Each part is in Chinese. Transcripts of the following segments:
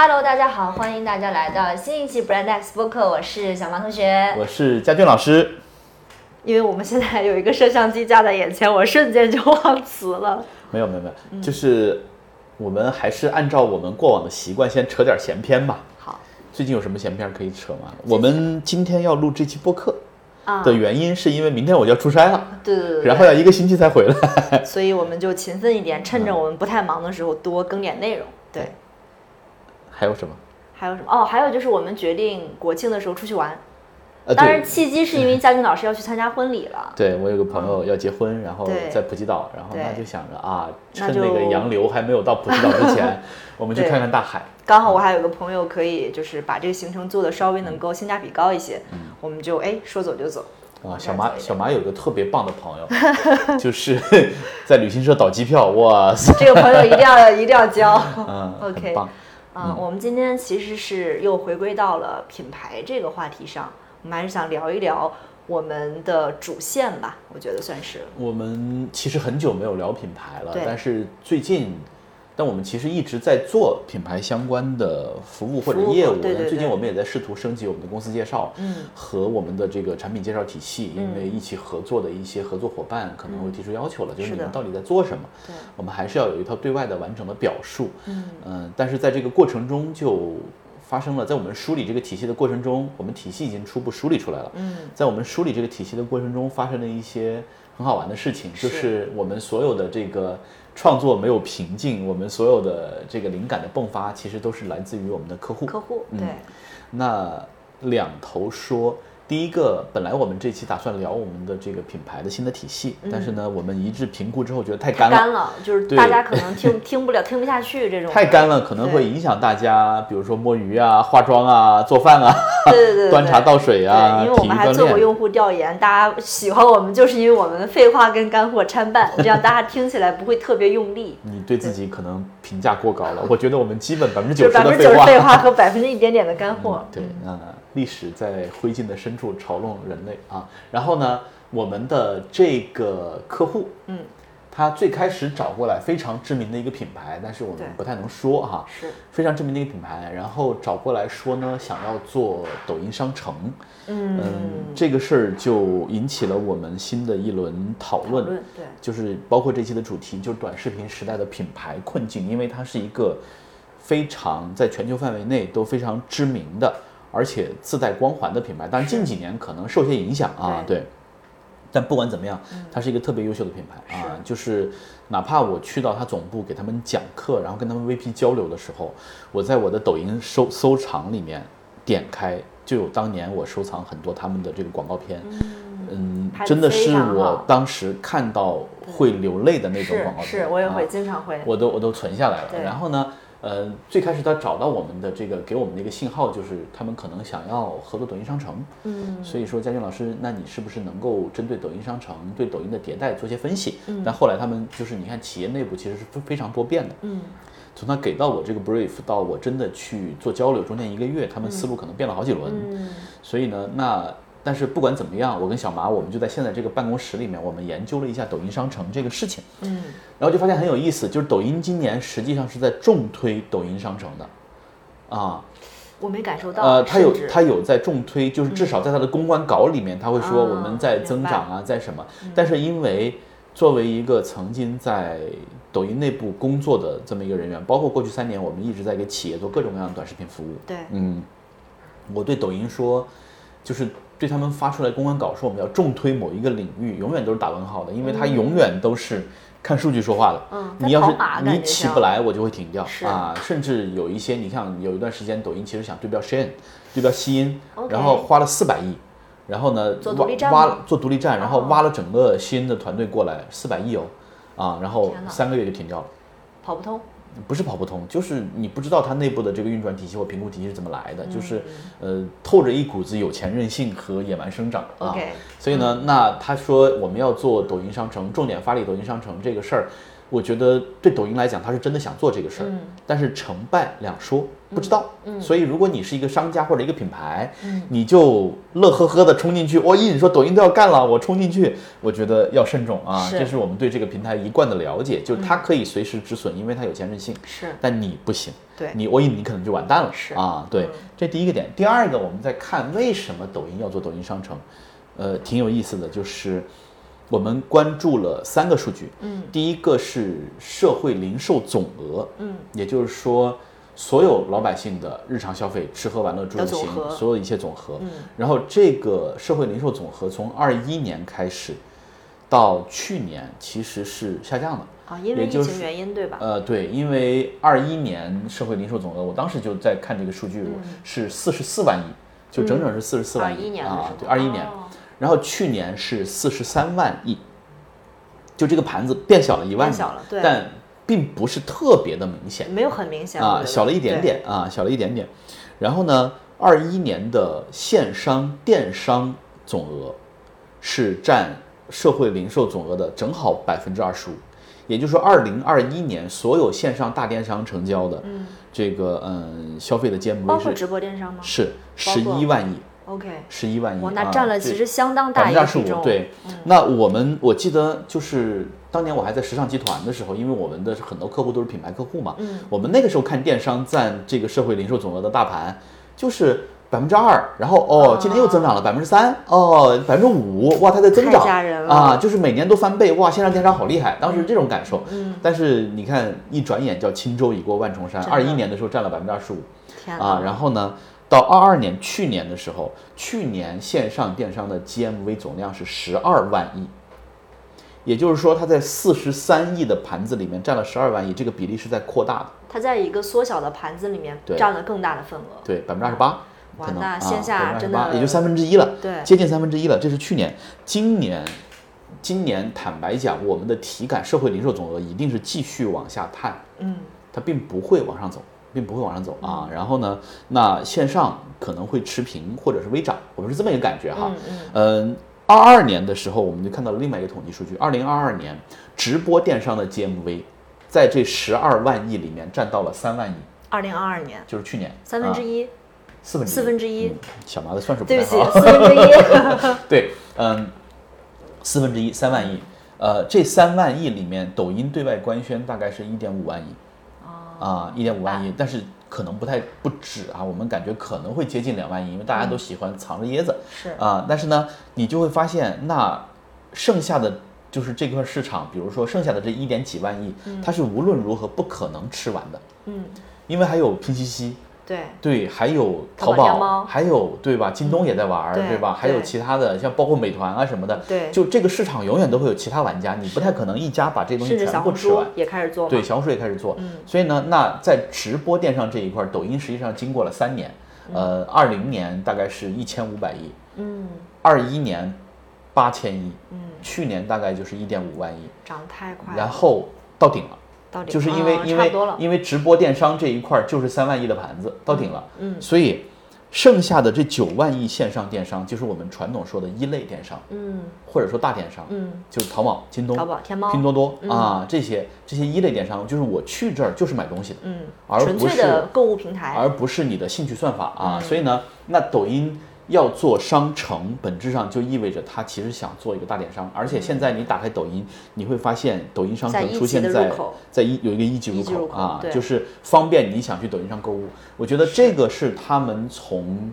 Hello，大家好，欢迎大家来到新一期 Brand X 播客，我是小马同学。我是佳俊老师。因为我们现在有一个摄像机架在眼前，我瞬间就忘词了。没有没有没有，就是我们还是按照我们过往的习惯，先扯点闲篇吧。好，最近有什么闲篇可以扯吗？我们今天要录这期播客啊，的原因是因为明天我就要出差了，对对对，然后要一个星期才回来，所以我们就勤奋一点，趁着我们不太忙的时候多更点内容。对，还有什么？还有什么？哦，还有就是我们决定国庆的时候出去玩。呃，当然，契机是因为嘉俊老师要去参加婚礼了。对，我有个朋友要结婚，然后在普吉岛，然后他就想着啊，趁那个洋流还没有到普吉岛之前，我们去看看大海。刚好我还有个朋友可以，就是把这个行程做的稍微能够性价比高一些，我们就哎说走就走。啊，小马小马有个特别棒的朋友，就是在旅行社倒机票，哇塞！这个朋友一定要 一定要交。嗯，OK，棒。嗯，我们今天其实是又回归到了品牌这个话题上。我们还是想聊一聊我们的主线吧，我觉得算是。我们其实很久没有聊品牌了，但是最近，但我们其实一直在做品牌相关的服务或者业务。对对。最近我们也在试图升级我们的公司介绍，嗯，和我们的这个产品介绍体系，因为一起合作的一些合作伙伴可能会提出要求了，就是你们到底在做什么？对。我们还是要有一套对外的完整的表述。嗯嗯，但是在这个过程中就。发生了，在我们梳理这个体系的过程中，我们体系已经初步梳理出来了。嗯，在我们梳理这个体系的过程中，发生了一些很好玩的事情，就是我们所有的这个创作没有瓶颈，我们所有的这个灵感的迸发，其实都是来自于我们的客户。客户，对。那两头说。第一个，本来我们这期打算聊我们的这个品牌的新的体系，但是呢，我们一致评估之后觉得太干了，干了，就是大家可能听 听不了，听不下去这种。太干了，可能会影响大家，比如说摸鱼啊、化妆啊、做饭啊，对对 对，端茶倒水啊。因为我们还做过用户调研，大家喜欢我们就是因为我们废话跟干货掺半，这样大家听起来不会特别用力。你对自己可能评价过高了，我觉得我们基本百分之九十的废话和百分之一点点的干货。对，嗯。历史在灰烬的深处嘲弄人类啊！然后呢，我们的这个客户，嗯，他最开始找过来非常知名的一个品牌，但是我们不太能说哈，是非常知名的一个品牌。然后找过来说呢，想要做抖音商城，嗯，这个事儿就引起了我们新的一轮讨论，对，就是包括这期的主题，就是短视频时代的品牌困境，因为它是一个非常在全球范围内都非常知名的。而且自带光环的品牌，但近几年可能受些影响啊，对。但不管怎么样，它是一个特别优秀的品牌啊。就是哪怕我去到它总部给他们讲课，然后跟他们 VP 交流的时候，我在我的抖音收收藏里面点开，就有当年我收藏很多他们的这个广告片。嗯，真的是我当时看到会流泪的那种广告片。是我也会经常会，我都我都存下来了。然后呢？呃，最开始他找到我们的这个，给我们的一个信号就是，他们可能想要合作抖音商城。嗯，所以说佳俊老师，那你是不是能够针对抖音商城，对抖音的迭代做些分析？嗯，但后来他们就是，你看企业内部其实是非非常多变的。嗯，从他给到我这个 brief 到我真的去做交流，中间一个月，他们思路可能变了好几轮。嗯，所以呢，那。但是不管怎么样，我跟小麻，我们就在现在这个办公室里面，我们研究了一下抖音商城这个事情。嗯，然后就发现很有意思，就是抖音今年实际上是在重推抖音商城的，啊，我没感受到。呃，他有他有在重推，就是至少在他的公关稿里面，他会说我们在增长啊，在什么。但是因为作为一个曾经在抖音内部工作的这么一个人员，包括过去三年，我们一直在给企业做各种各样的短视频服务。对，嗯，我对抖音说，就是。对他们发出来公关稿说我们要重推某一个领域，永远都是打问号的，因为它永远都是看数据说话的。嗯，你要是你起不来，我就会停掉。啊。甚至有一些，你像有一段时间，抖音其实想对标 Shein，对标西音，然后花了四百亿，然后呢挖挖了做独立站，然后挖了整个西音的团队过来，四百亿哦，啊，然后三个月就停掉了，跑不通。不是跑不通，就是你不知道它内部的这个运转体系或评估体系是怎么来的，就是呃透着一股子有钱任性和野蛮生长啊。所以呢，那他说我们要做抖音商城，重点发力抖音商城这个事儿，我觉得对抖音来讲，他是真的想做这个事儿，但是成败两说，不知道。所以如果你是一个商家或者一个品牌，你就乐呵呵的冲进去，我一你说抖音都要干了，我冲进去，我觉得要慎重啊。这是我们对这个平台一贯的了解，就是它可以随时止损，因为它有钱任性。是，但你不行，对你我一你可能就完蛋了。是啊，对，这第一个点。第二个，我们在看为什么抖音要做抖音商城，呃，挺有意思的，就是。我们关注了三个数据，嗯，第一个是社会零售总额，嗯，也就是说所有老百姓的日常消费，吃喝玩乐住行，所有一切总和，嗯，然后这个社会零售总和从二一年开始到去年其实是下降的。啊，因为疫情原因对吧？呃，对，因为二一年社会零售总额，我当时就在看这个数据，是四十四万亿，就整整是四十四万亿。啊，对，二一年。然后去年是四十三万亿，就这个盘子变小了一万亿，但并不是特别的明显，没有很明显啊，小了一点点啊，小了一点点。然后呢，二一年的线商电商总额是占社会零售总额的正好百分之二十五，也就是说，二零二一年所有线上大电商成交的这个嗯消费的 GMV 是包括直播电商吗？是十一万亿。OK，十一万亿，哇，那占了其实相当大一个比重。对，那我们我记得就是当年我还在时尚集团的时候，因为我们的很多客户都是品牌客户嘛，嗯，我们那个时候看电商占这个社会零售总额的大盘就是百分之二，然后哦，今年又增长了百分之三，哦，百分之五，哇，它在增长，啊，就是每年都翻倍，哇，线上电商好厉害，当时这种感受。嗯，但是你看一转眼叫轻舟已过万重山，二一年的时候占了百分之二十五，啊，然后呢？到二二年，去年的时候，去年线上电商的 GMV 总量是十二万亿，也就是说，它在四十三亿的盘子里面占了十二万亿，这个比例是在扩大的。它在一个缩小的盘子里面占了更大的份额。对，百分之二十八，哇，那线下真的也就三分之一了，对，接近三分之一了。这是去年，今年，今年坦白讲，我们的体感社会零售总额一定是继续往下探，嗯，它并不会往上走。并不会往上走啊，然后呢，那线上可能会持平或者是微涨，我们是这么一个感觉哈。嗯，二二年的时候，我们就看到了另外一个统计数据，二零二二年直播电商的 GMV 在这十二万亿里面占到了三万亿。二零二二年就是去年三分之一，四分之四分之一，小麻子算术不对不起，四分之一。对，嗯，四分之一，三万亿。呃，这三万亿里面，抖音对外官宣大概是一点五万亿。啊，一点五万亿，但是可能不太不止啊，我们感觉可能会接近两万亿，因为大家都喜欢藏着掖着。是啊，但是呢，你就会发现，那剩下的就是这块市场，比如说剩下的这一点几万亿，它是无论如何不可能吃完的。嗯，因为还有拼夕夕。对对，还有淘宝，还有对吧？京东也在玩，对吧？还有其他的，像包括美团啊什么的。对，就这个市场永远都会有其他玩家，你不太可能一家把这东西全部吃完。也开始做，对，小红书也开始做。嗯，所以呢，那在直播电商这一块，抖音实际上经过了三年，呃，二零年大概是一千五百亿，嗯，二一年八千亿，嗯，去年大概就是一点五万亿，涨太快，然后到顶了。就是因为因为因为直播电商这一块就是三万亿的盘子到顶了，嗯，所以剩下的这九万亿线上电商就是我们传统说的一类电商，嗯，或者说大电商，嗯，就是淘宝、京东、淘宝、天猫、拼多多啊这些这些一类电商，就是我去这儿就是买东西的，嗯，而不是购物平台，而不是你的兴趣算法啊，所以呢，那抖音。要做商城，本质上就意味着他其实想做一个大电商，而且现在你打开抖音，你会发现抖音商城出现在在一有一个一级入口啊，就是方便你想去抖音上购物。我觉得这个是他们从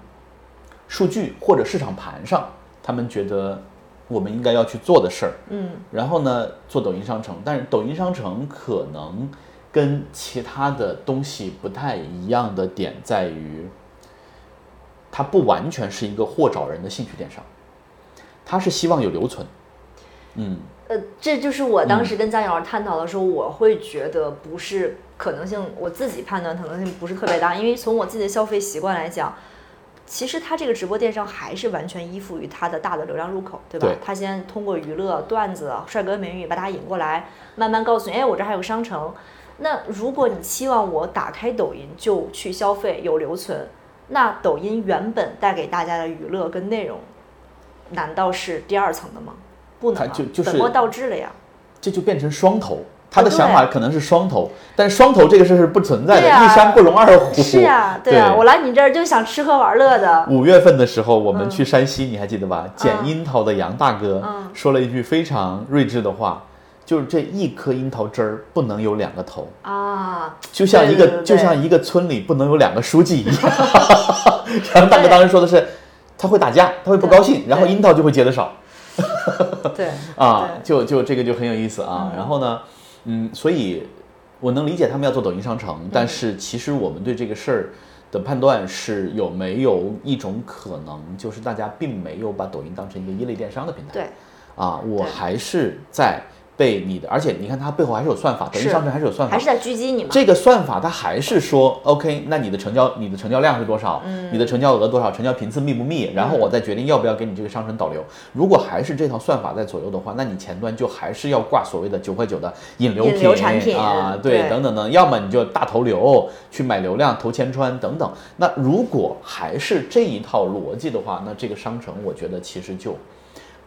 数据或者市场盘上，他们觉得我们应该要去做的事儿。嗯，然后呢，做抖音商城，但是抖音商城可能跟其他的东西不太一样的点在于。它不完全是一个货找人的兴趣电商，它是希望有留存。嗯，呃，这就是我当时跟江瑶探讨的时候，我会觉得不是可能性，我自己判断可能性不是特别大，因为从我自己的消费习惯来讲，其实它这个直播电商还是完全依附于它的大的流量入口，对吧？它先通过娱乐、段子、帅哥美女把它引过来，慢慢告诉你，哎，我这还有个商城。那如果你期望我打开抖音就去消费有留存。那抖音原本带给大家的娱乐跟内容，难道是第二层的吗？不能，就就是本末倒置了呀。这就变成双头，他的想法可能是双头，但是双头这个事是不存在的，一山不容二虎。是啊，对啊，我来你这儿就想吃喝玩乐的。五月份的时候，我们去山西，你还记得吧？捡樱桃的杨大哥说了一句非常睿智的话，就是这一颗樱桃汁儿不能有两个头啊，就像一个就像一个村里不能有两个书记一样。然后大哥当时说的是，他会打架，他会不高兴，然后樱桃就会结的少。对 啊，就就这个就很有意思啊。然后呢？嗯，所以我能理解他们要做抖音商城，但是其实我们对这个事儿的判断是有没有一种可能，就是大家并没有把抖音当成一个一类电商的平台。对，啊，我还是在。被你的，而且你看它背后还是有算法，抖音商城还是有算法，还是在狙击你吗？这个算法它还是说，OK，那你的成交，你的成交量是多少？嗯，你的成交额多少？成交频次密不密？然后我再决定要不要给你这个商城导流。如果还是这套算法在左右的话，那你前端就还是要挂所谓的九块九的引流品啊，对，等等等，要么你就大投流去买流量投千川等等。那如果还是这一套逻辑的话，那这个商城我觉得其实就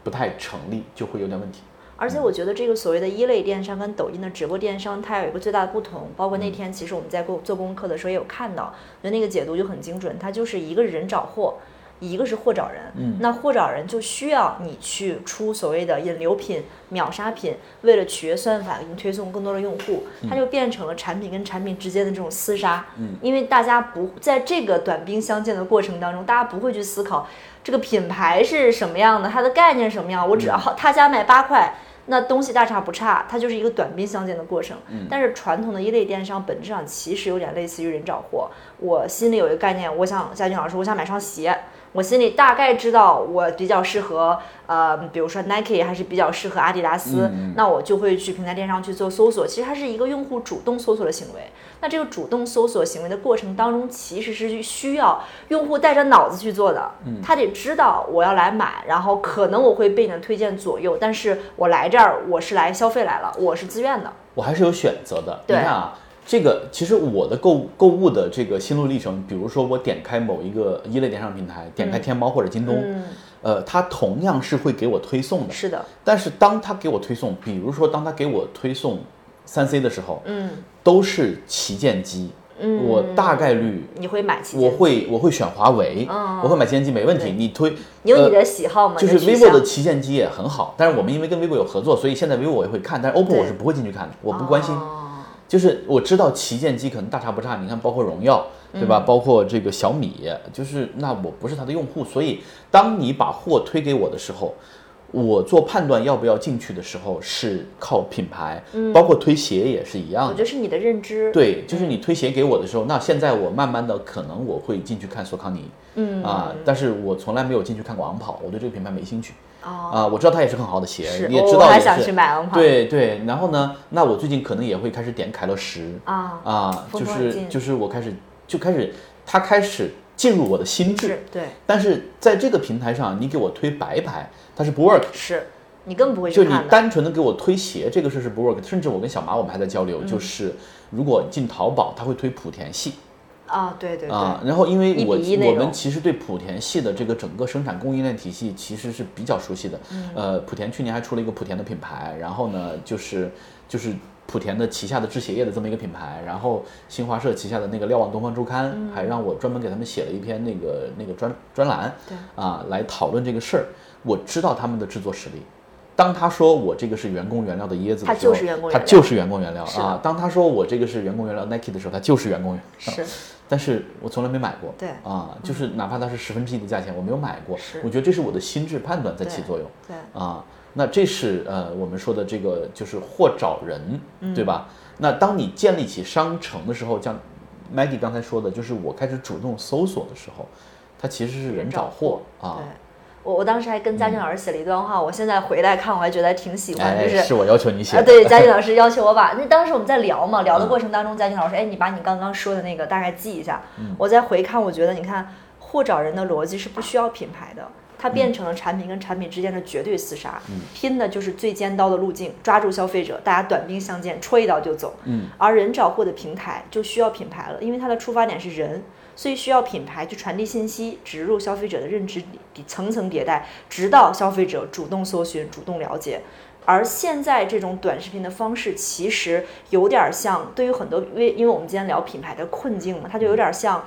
不太成立，就会有点问题。而且我觉得这个所谓的一类电商跟抖音的直播电商，它有一个最大的不同。包括那天其实我们在做做功课的时候也有看到，就那个解读就很精准。它就是一个人找货，一个是货找人。嗯，那货找人就需要你去出所谓的引流品、秒杀品，为了取悦算法，给你推送更多的用户，它就变成了产品跟产品之间的这种厮杀。嗯，因为大家不在这个短兵相见的过程当中，大家不会去思考这个品牌是什么样的，它的概念什么样。我只要他家卖八块。那东西大差不差，它就是一个短兵相见的过程。嗯，但是传统的一类电商本质上其实有点类似于人找货。我心里有一个概念，我想夏俊老师，我想买双鞋。我心里大概知道我比较适合，呃，比如说 Nike 还是比较适合阿迪达斯，那我就会去平台电商去做搜索。其实它是一个用户主动搜索的行为。那这个主动搜索行为的过程当中，其实是需要用户带着脑子去做的。他得知道我要来买，然后可能我会被你的推荐左右，但是我来这儿我是来消费来了，我是自愿的，我还是有选择的。你看啊。这个其实我的购购物的这个心路历程，比如说我点开某一个一类电商平台，点开天猫或者京东，呃，它同样是会给我推送的。是的。但是当它给我推送，比如说当它给我推送三 C 的时候，嗯，都是旗舰机，嗯，我大概率你会买旗舰，我会我会选华为，我会买旗舰机没问题。你推你有你的喜好吗？就是 vivo 的旗舰机也很好，但是我们因为跟 vivo 有合作，所以现在 vivo 我也会看，但是 oppo 我是不会进去看的，我不关心。就是我知道旗舰机可能大差不差，你看包括荣耀，对吧？包括这个小米，就是那我不是它的用户，所以当你把货推给我的时候，我做判断要不要进去的时候是靠品牌，包括推鞋也是一样。我觉得是你的认知。对，就是你推鞋给我的时候，那现在我慢慢的可能我会进去看索康尼，嗯啊，但是我从来没有进去看过昂跑，我对这个品牌没兴趣。啊，我知道它也是很好的鞋，你也知道也是。对对，然后呢，那我最近可能也会开始点凯乐石啊啊，就是就是我开始就开始，它开始进入我的心智。对。但是在这个平台上，你给我推白牌，它是不 work。是，你更不会就你单纯的给我推鞋，这个事是不 work。甚至我跟小马我们还在交流，就是如果进淘宝，他会推莆田系。啊，对对啊，然后因为我我们其实对莆田系的这个整个生产供应链体系其实是比较熟悉的。呃，莆田去年还出了一个莆田的品牌，然后呢，就是就是莆田的旗下的制鞋业的这么一个品牌，然后新华社旗下的那个瞭望东方周刊还让我专门给他们写了一篇那个那个专专栏，啊，来讨论这个事儿。我知道他们的制作实力。当他说我这个是员工原料的椰子的时候，他就是员工原料啊。当他说我这个是员工原料 Nike 的时候，他就是员工原料。是。但是我从来没买过，对啊，就是哪怕它是十分之一的价钱，我没有买过。我觉得这是我的心智判断在起作用。对啊，那这是呃我们说的这个就是货找人，对吧？那当你建立起商城的时候，像 Maggie 刚才说的，就是我开始主动搜索的时候，它其实是人找货啊。我我当时还跟嘉俊老师写了一段话，我现在回来看我还觉得挺喜欢，就是是我要求你写的。对，嘉俊老师 要求我把那当时我们在聊嘛，聊的过程当中，嘉俊老师，哎，你把你刚刚说的那个大概记一下。我再回看，我觉得你看货找人的逻辑是不需要品牌的，它变成了产品跟产品之间的绝对厮杀，拼的就是最尖刀的路径，抓住消费者，大家短兵相见，戳一刀就走。嗯，而人找货的平台就需要品牌了，因为它的出发点是人。所以需要品牌去传递信息，植入消费者的认知，层层迭代，直到消费者主动搜寻、主动了解。而现在这种短视频的方式，其实有点像对于很多，因为因为我们今天聊品牌的困境嘛，它就有点像，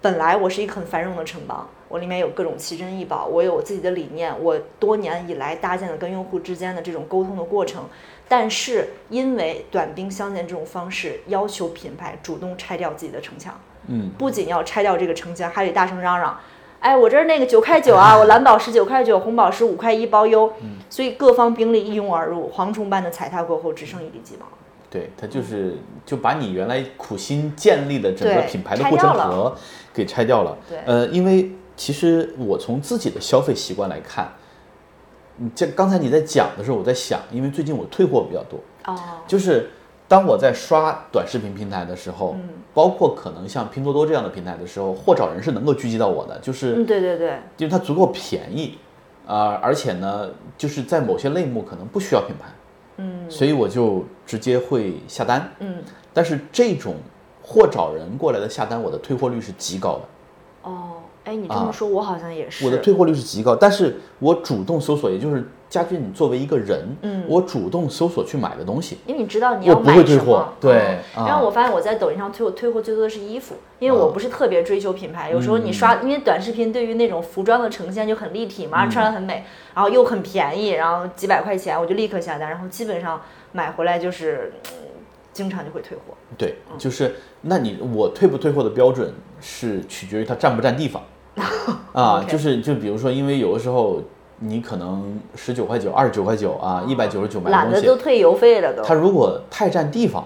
本来我是一个很繁荣的城邦，我里面有各种奇珍异宝，我有我自己的理念，我多年以来搭建的跟用户之间的这种沟通的过程，但是因为短兵相见这种方式，要求品牌主动拆掉自己的城墙，嗯，不仅要拆掉这个城墙，还得大声嚷嚷。哎，我这儿那个九块九啊，我蓝宝石九块九，红宝石五块一包邮，嗯所以各方兵力一拥而入，蝗虫般的踩踏过后，只剩一地鸡毛。对它就是就把你原来苦心建立的整个品牌的护城河给拆掉了。对，呃，因为其实我从自己的消费习惯来看，你这刚才你在讲的时候，我在想，因为最近我退货比较多，哦，就是。当我在刷短视频平台的时候，包括可能像拼多多这样的平台的时候，货找人是能够聚集到我的，就是，嗯，对对对，因为它足够便宜，啊，而且呢，就是在某些类目可能不需要品牌，嗯，所以我就直接会下单，嗯，但是这种货找人过来的下单，我的退货率是极高的，哦，哎，你这么说，我好像也是，我的退货率是极高，但是我主动搜索，也就是。家俊，你作为一个人，嗯，我主动搜索去买的东西，因为你知道你要买什么，对。然后我发现我在抖音上退货退货最多的是衣服，因为我不是特别追求品牌。有时候你刷，因为短视频对于那种服装的呈现就很立体嘛，穿的很美，然后又很便宜，然后几百块钱我就立刻下单，然后基本上买回来就是经常就会退货。对，就是那你我退不退货的标准是取决于它占不占地方 啊，就是就比如说，因为有的时候。你可能十九块九、二十九块九啊，一百九十九买东西，懒得都退邮费了都。它如果太占地方，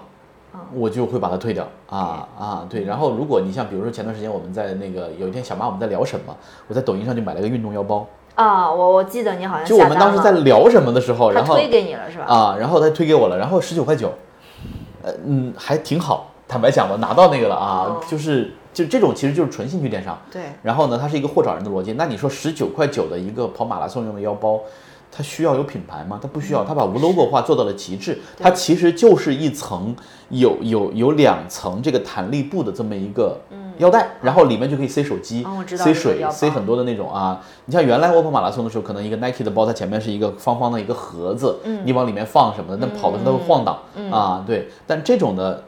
我就会把它退掉啊啊对。然后如果你像比如说前段时间我们在那个有一天小妈我们在聊什么，我在抖音上就买了个运动腰包啊，我我记得你好像就我们当时在聊什么的时候，然后推给你了是吧？啊，然后他推给我了，然后十九块九，呃嗯还挺好，坦白讲吧，拿到那个了啊，就是。就这种其实就是纯兴趣电商，对。然后呢，它是一个货找人的逻辑。那你说十九块九的一个跑马拉松用的腰包，它需要有品牌吗？它不需要，它把无 logo 化做到了极致。它其实就是一层有有有两层这个弹力布的这么一个腰带，然后里面就可以塞手机、塞水、塞很多的那种啊。你像原来我跑马拉松的时候，可能一个 Nike 的包，它前面是一个方方的一个盒子，你往里面放什么的，那跑的时候它会晃荡啊。对，但这种的。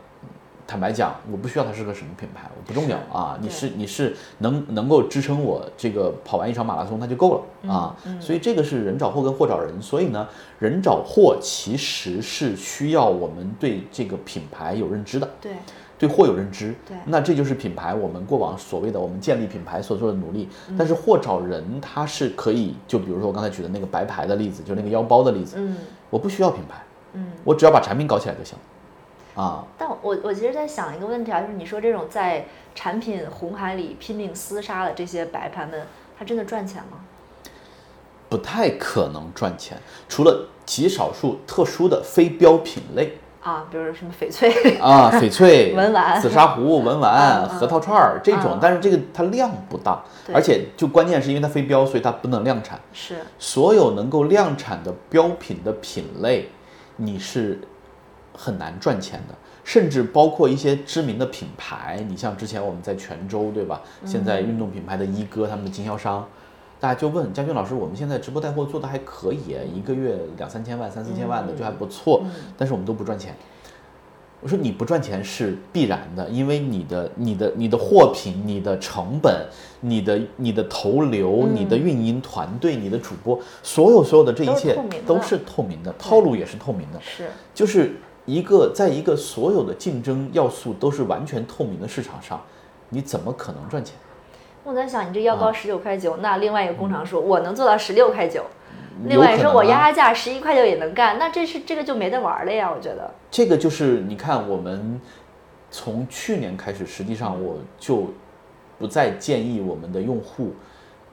坦白讲，我不需要它是个什么品牌，我不重要啊。你是你是能能够支撑我这个跑完一场马拉松，那就够了啊。所以这个是人找货跟货找人。所以呢，人找货其实是需要我们对这个品牌有认知的，对，对货有认知。对，那这就是品牌我们过往所谓的我们建立品牌所做的努力。但是货找人，它是可以，就比如说我刚才举的那个白牌的例子，就那个腰包的例子，嗯，我不需要品牌，嗯，我只要把产品搞起来就行。啊！但我我其实，在想一个问题啊，就是你说这种在产品红海里拼命厮杀的这些白盘们，他真的赚钱吗？不太可能赚钱，除了极少数特殊的非标品类啊，比如什么翡翠啊，翡翠、文玩、紫砂壶、文玩、核桃串儿这种，但是这个它量不大，而且就关键是因为它非标，所以它不能量产。是所有能够量产的标品的品类，你是。很难赚钱的，甚至包括一些知名的品牌，你像之前我们在泉州，对吧？现在运动品牌的一哥，他们的经销商，大家就问佳军老师，我们现在直播带货做的还可以，一个月两三千万、三四千万的就还不错，但是我们都不赚钱。我说你不赚钱是必然的，因为你的、你的、你的货品、你的成本、你的、你的投流、你的运营团队、你的主播，所有所有的这一切都是透明的，套路也是透明的，是。就是。一个在一个所有的竞争要素都是完全透明的市场上，你怎么可能赚钱？我在想，你这腰包十九块九，那另外一个工厂说我能做到十六块九，另外说我压压价十一块九也能干，那这是这个就没得玩了呀？我觉得这个就是你看，我们从去年开始，实际上我就不再建议我们的用户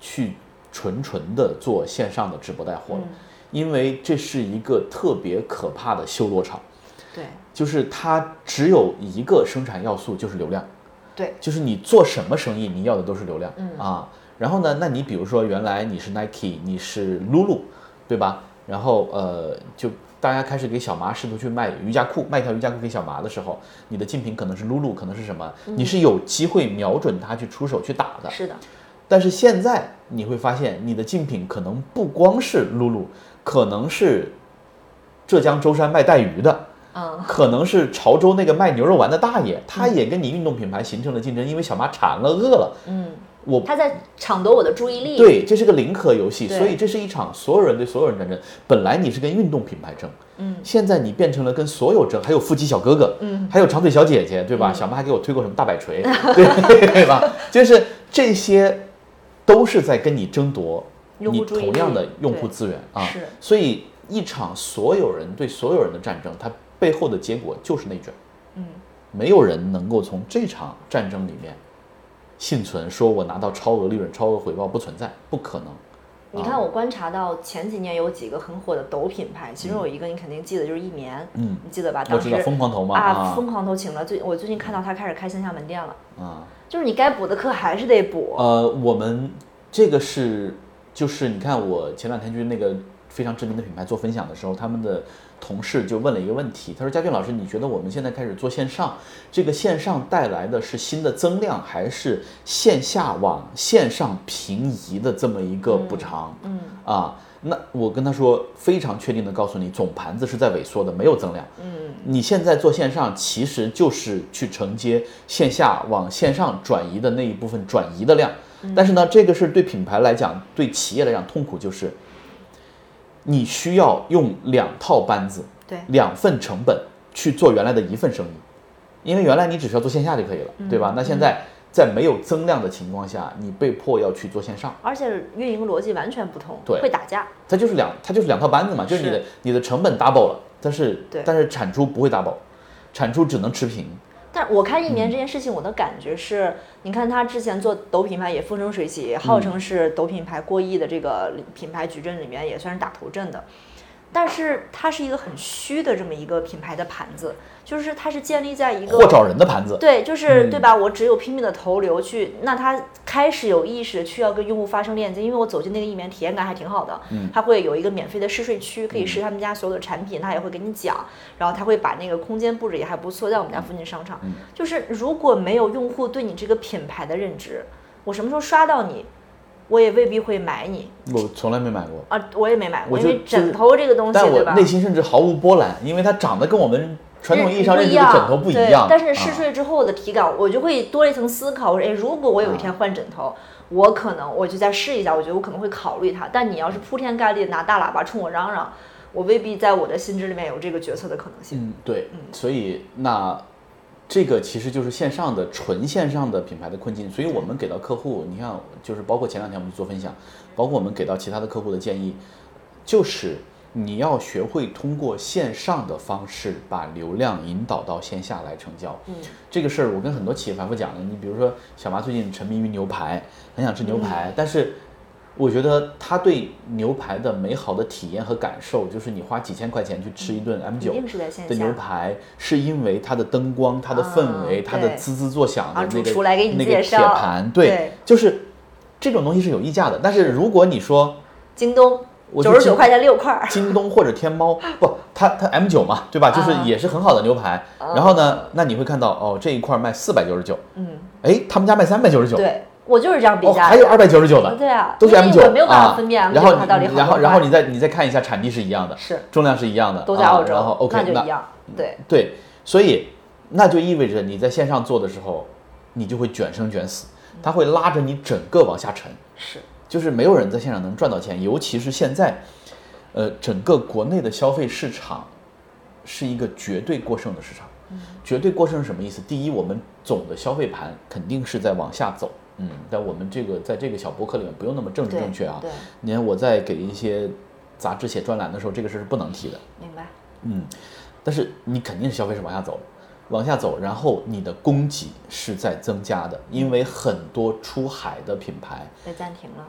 去纯纯的做线上的直播带货了，因为这是一个特别可怕的修罗场。对，就是它只有一个生产要素，就是流量。对，就是你做什么生意，你要的都是流量。嗯啊，然后呢，那你比如说原来你是 Nike，你是 Lulu，对吧？然后呃，就大家开始给小麻试图去卖瑜伽裤，卖一条瑜伽裤给小麻的时候，你的竞品可能是 Lulu，，可能是什么？你是有机会瞄准它去出手去打的。是的。但是现在你会发现，你的竞品可能不光是露露，可能是浙江舟山卖带鱼的。嗯，可能是潮州那个卖牛肉丸的大爷，他也跟你运动品牌形成了竞争，因为小妈馋了、饿了。嗯，我他在抢夺我的注意力。对，这是个零和游戏，所以这是一场所有人对所有人战争。本来你是跟运动品牌争，嗯，现在你变成了跟所有争，还有腹肌小哥哥，嗯，还有长腿小姐姐，对吧？小妈还给我推过什么大摆锤，对吧？就是这些都是在跟你争夺你同样的用户资源啊。是，所以一场所有人对所有人的战争，它。背后的结果就是内卷，嗯，没有人能够从这场战争里面幸存，说我拿到超额利润、超额回报不存在，不可能。你看，我观察到前几年有几个很火的抖品牌，其中有一个你肯定记得，就是一棉，嗯，你记得吧？当时疯狂投吗啊，疯狂投请了最，我最近看到他开始开线下门店了，啊，就是你该补的课还是得补。呃，我们这个是，就是你看，我前两天去那个非常知名的品牌做分享的时候，他们的。同事就问了一个问题，他说：“佳俊老师，你觉得我们现在开始做线上，这个线上带来的是新的增量，还是线下往线上平移的这么一个补偿？”嗯啊，那我跟他说，非常确定的告诉你，总盘子是在萎缩的，没有增量。嗯，你现在做线上，其实就是去承接线下往线上转移的那一部分转移的量。但是呢，这个是对品牌来讲，对企业来讲痛苦就是。你需要用两套班子，对，两份成本去做原来的一份生意，因为原来你只需要做线下就可以了，对吧？那现在在没有增量的情况下，你被迫要去做线上，而且运营逻辑完全不同，对，会打架。它就是两，它就是两套班子嘛，就是你的你的成本 double 了，但是但是产出不会 double，产出只能持平。但我看一年这件事情，我的感觉是，你看他之前做抖品牌也风生水起，号称是抖品牌过亿的这个品牌矩阵里面也算是打头阵的。但是它是一个很虚的这么一个品牌的盘子，就是它是建立在一个货找人的盘子，对，就是对吧？我只有拼命的投流去，那它开始有意识去要跟用户发生链接，因为我走进那个一棉体验感还挺好的，嗯，它会有一个免费的试睡区，可以试他们家所有的产品，他也会给你讲，然后他会把那个空间布置也还不错，在我们家附近商场，就是如果没有用户对你这个品牌的认知，我什么时候刷到你？我也未必会买你，我从来没买过啊，我也没买过，因为枕头这个东西，但我内心甚至毫无波澜，因为它长得跟我们传统意义上的枕头不一样。但是试睡之后的体感，我就会多了一层思考。我说，哎，如果我有一天换枕头，我可能我就再试一下，我觉得我可能会考虑它。但你要是铺天盖地拿大喇叭冲我嚷嚷，我未必在我的心智里面有这个决策的可能性。嗯，对，嗯，所以那。这个其实就是线上的纯线上的品牌的困境，所以我们给到客户，你看，就是包括前两天我们做分享，包括我们给到其他的客户的建议，就是你要学会通过线上的方式把流量引导到线下来成交。嗯，这个事儿我跟很多企业反复讲了，你比如说小麻最近沉迷于牛排，很想吃牛排，但是。我觉得他对牛排的美好的体验和感受，就是你花几千块钱去吃一顿 M 九的牛排，是因为它的灯光、它的氛围、它的滋滋作响的那个那个铁盘，对，就是这种东西是有溢价的。但是如果你说京东九十九块钱六块，京东或者天猫 不，它它 M 九嘛，对吧？就是也是很好的牛排。然后呢，那你会看到哦，这一块卖四百九十九，嗯，哎，他们家卖三百九十九，对。我就是这样比价，还有二百九十九的，对啊，都是 M 九，没有办法分辨然后到底然后然后你再你再看一下产地是一样的，是。重量是一样的，都在澳洲，然后 OK 那就一样，对。对，所以那就意味着你在线上做的时候，你就会卷生卷死，它会拉着你整个往下沉，是，就是没有人在线上能赚到钱，尤其是现在，呃，整个国内的消费市场是一个绝对过剩的市场，绝对过剩是什么意思？第一，我们总的消费盘肯定是在往下走。嗯，但我们这个在这个小博客里面不用那么政治正确啊。对，你看我在给一些杂志写专栏的时候，这个事是不能提的。明白。嗯，但是你肯定是消费是往下走，往下走，然后你的供给是在增加的，因为很多出海的品牌被暂停了。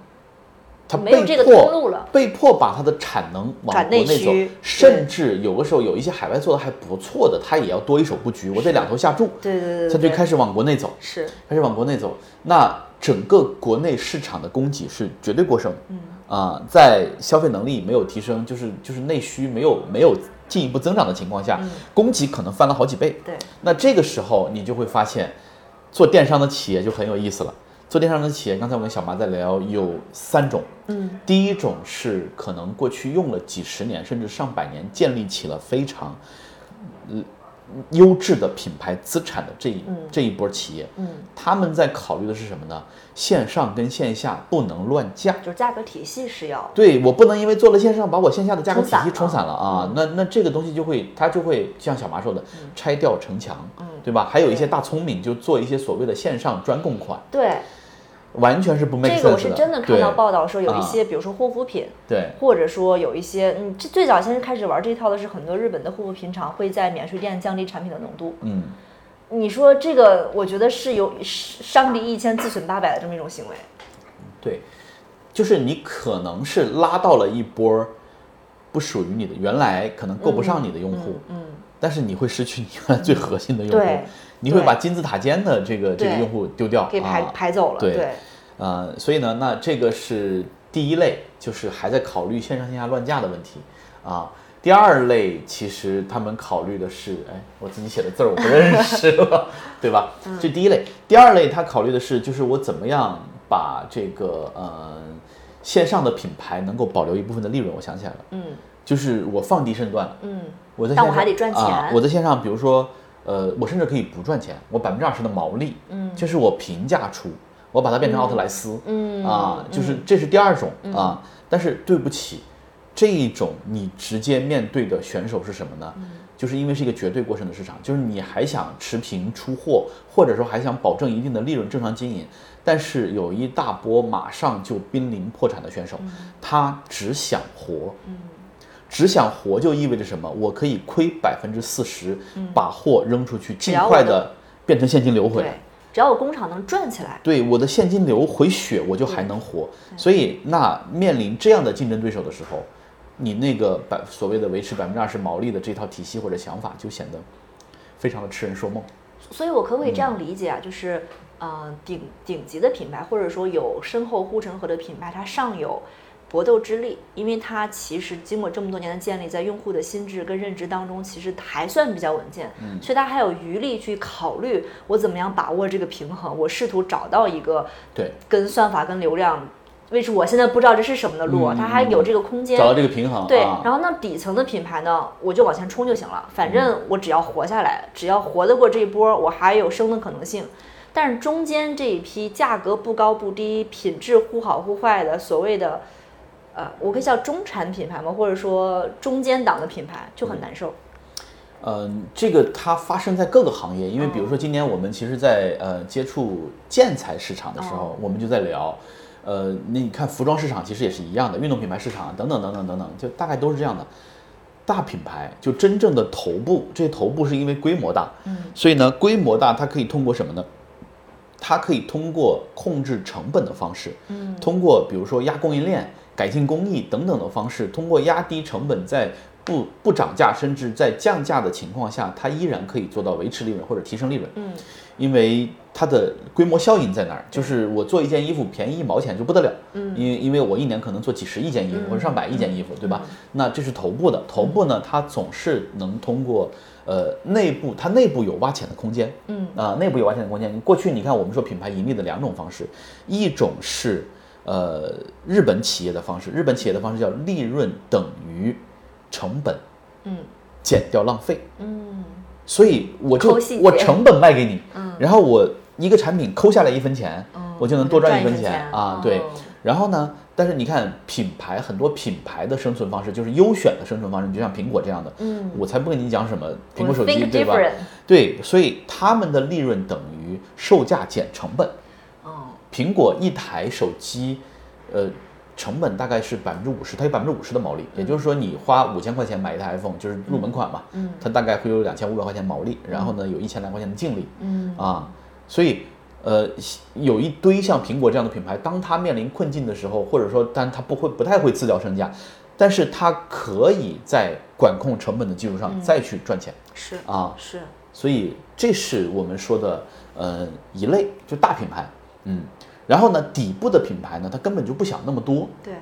他被迫被迫把它的产能往国内走，甚至有的时候有一些海外做的还不错的，他也要多一手布局，我得两头下注，对对对，他就开始往国内走，是开始往国内走。那整个国内市场的供给是绝对过剩，嗯啊，在消费能力没有提升，就是就是内需没有没有进一步增长的情况下，供给可能翻了好几倍。对，那这个时候你就会发现，做电商的企业就很有意思了。做电商的企业，刚才我跟小麻在聊，有三种。嗯，第一种是可能过去用了几十年甚至上百年，建立起了非常，嗯。优质的品牌资产的这一这一波企业，嗯，他们在考虑的是什么呢？线上跟线下不能乱价，就是价格体系是要对我不能因为做了线上把我线下的价格体系冲散了。啊，那那这个东西就会它就会像小麻说的拆掉城墙，嗯，对吧？还有一些大聪明就做一些所谓的线上专供款，对。完全是不 make sense 的。这个我是真的看到报道说有一些，比如说护肤品，对，或者说有一些，嗯，这最早先开始玩这一套的是很多日本的护肤品厂会在免税店降低产品的浓度。嗯，你说这个，我觉得是有伤敌一千自损八百的这么一种行为。对，就是你可能是拉到了一波不属于你的，原来可能够不上你的用户，嗯，但是你会失去你原来最核心的用户。你会把金字塔尖的这个这个用户丢掉，给排排走了。对，呃，所以呢，那这个是第一类，就是还在考虑线上线下乱价的问题啊。第二类其实他们考虑的是，哎，我自己写的字儿我不认识了，对吧？这第一类，第二类他考虑的是，就是我怎么样把这个呃线上的品牌能够保留一部分的利润。我想起来了，嗯，就是我放低身段，嗯，我在但我还得赚钱，我在线上，比如说。呃，我甚至可以不赚钱，我百分之二十的毛利，嗯，就是我平价出，我把它变成奥特莱斯，嗯啊，就是这是第二种啊。但是对不起，这一种你直接面对的选手是什么呢？就是因为是一个绝对过剩的市场，就是你还想持平出货，或者说还想保证一定的利润正常经营，但是有一大波马上就濒临破产的选手，他只想活，嗯。只想活就意味着什么？我可以亏百分之四十，把货扔出去，尽快的变成现金流回来。只要我工厂能赚起来，对我的现金流回血，我就还能活。所以，那面临这样的竞争对手的时候，你那个百所谓的维持百分之二十毛利的这套体系或者想法，就显得非常的痴人说梦。所以我可不可以这样理解啊？就是，呃，顶顶级的品牌，或者说有深厚护城河的品牌，它上有。搏斗之力，因为它其实经过这么多年的建立，在用户的心智跟认知当中，其实还算比较稳健，嗯，所以它还有余力去考虑我怎么样把握这个平衡，我试图找到一个对。跟算法跟流量，为什么我现在不知道这是什么的路，它还有这个空间找到这个平衡，对，然后那底层的品牌呢，我就往前冲就行了，反正我只要活下来，只要活得过这一波，我还有生的可能性，但是中间这一批价格不高不低，品质忽好忽坏的所谓的。呃，我可以叫中产品牌吗？或者说中间档的品牌就很难受。嗯，这个它发生在各个行业，因为比如说今年我们其实，在呃接触建材市场的时候，我们就在聊，呃，那你看服装市场其实也是一样的，运动品牌市场等等等等等等，就大概都是这样的。大品牌就真正的头部，这些头部是因为规模大，嗯，所以呢，规模大它可以通过什么呢？它可以通过控制成本的方式，嗯，通过比如说压供应链。改进工艺等等的方式，通过压低成本，在不不涨价甚至在降价的情况下，它依然可以做到维持利润或者提升利润。嗯，因为它的规模效应在哪儿？就是我做一件衣服便宜一毛钱就不得了。嗯，因为因为我一年可能做几十亿件衣服或者上百亿件衣服，对吧？那这是头部的，头部呢，它总是能通过呃内部，它内部有挖潜的空间。嗯啊，内部有挖潜的空间。过去你看我们说品牌盈利的两种方式，一种是。呃，日本企业的方式，日本企业的方式叫利润等于成本，嗯，减掉浪费，嗯，所以我就我成本卖给你，嗯，然后我一个产品抠下来一分钱，我就能多赚一分钱。啊，对。然后呢，但是你看品牌很多品牌的生存方式就是优选的生存方式，你就像苹果这样的，嗯，我才不跟你讲什么苹果手机，对吧？对，所以他们的利润等于售价减成本。苹果一台手机，呃，成本大概是百分之五十，它有百分之五十的毛利，也就是说你花五千块钱买一台 iPhone，就是入门款嘛，嗯，它大概会有两千五百块钱毛利，然后呢，有一千来块钱的净利，嗯，啊，所以，呃，有一堆像苹果这样的品牌，当它面临困境的时候，或者说，但它不会不太会自掉身价，但是它可以在管控成本的基础上再去赚钱，是啊，是，所以这是我们说的，呃，一类就大品牌，嗯。然后呢，底部的品牌呢，它根本就不想那么多。对，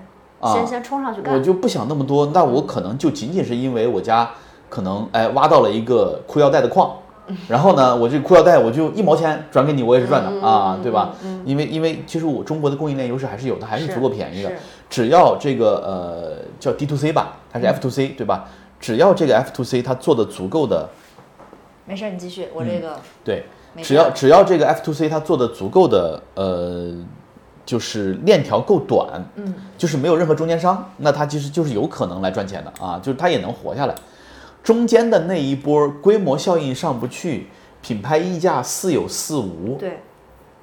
先先冲上去干。我就不想那么多，那我可能就仅仅是因为我家可能哎挖到了一个裤腰带的矿，然后呢，我这裤腰带我就一毛钱转给你，我也是赚的啊，对吧？嗯因为因为其实我中国的供应链优势还是有的，还是足够便宜的。只要这个呃叫 D to C 吧，它是 F to C 对吧？只要这个 F to C 它做的足够的，没事，你继续，我这个对，只要只要这个 F to C 它做的足够的呃。就是链条够短，嗯，就是没有任何中间商，那它其实就是有可能来赚钱的啊，就是它也能活下来。中间的那一波规模效应上不去，品牌溢价似有似无，对，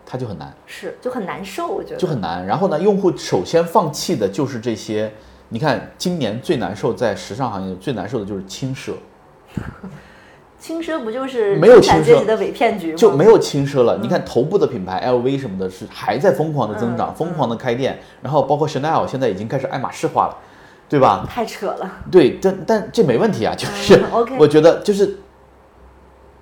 它就很难，是就很难受，我觉得就很难。然后呢，用户首先放弃的就是这些。你看，今年最难受在时尚行业最难受的就是轻奢。轻奢不就是没有轻奢的伪骗局吗？就没有轻奢了。你看头部的品牌 LV 什么的，是还在疯狂的增长，疯狂的开店。然后包括 Chanel 现在已经开始爱马仕化了，对吧？太扯了。对，但但这没问题啊，就是我觉得就是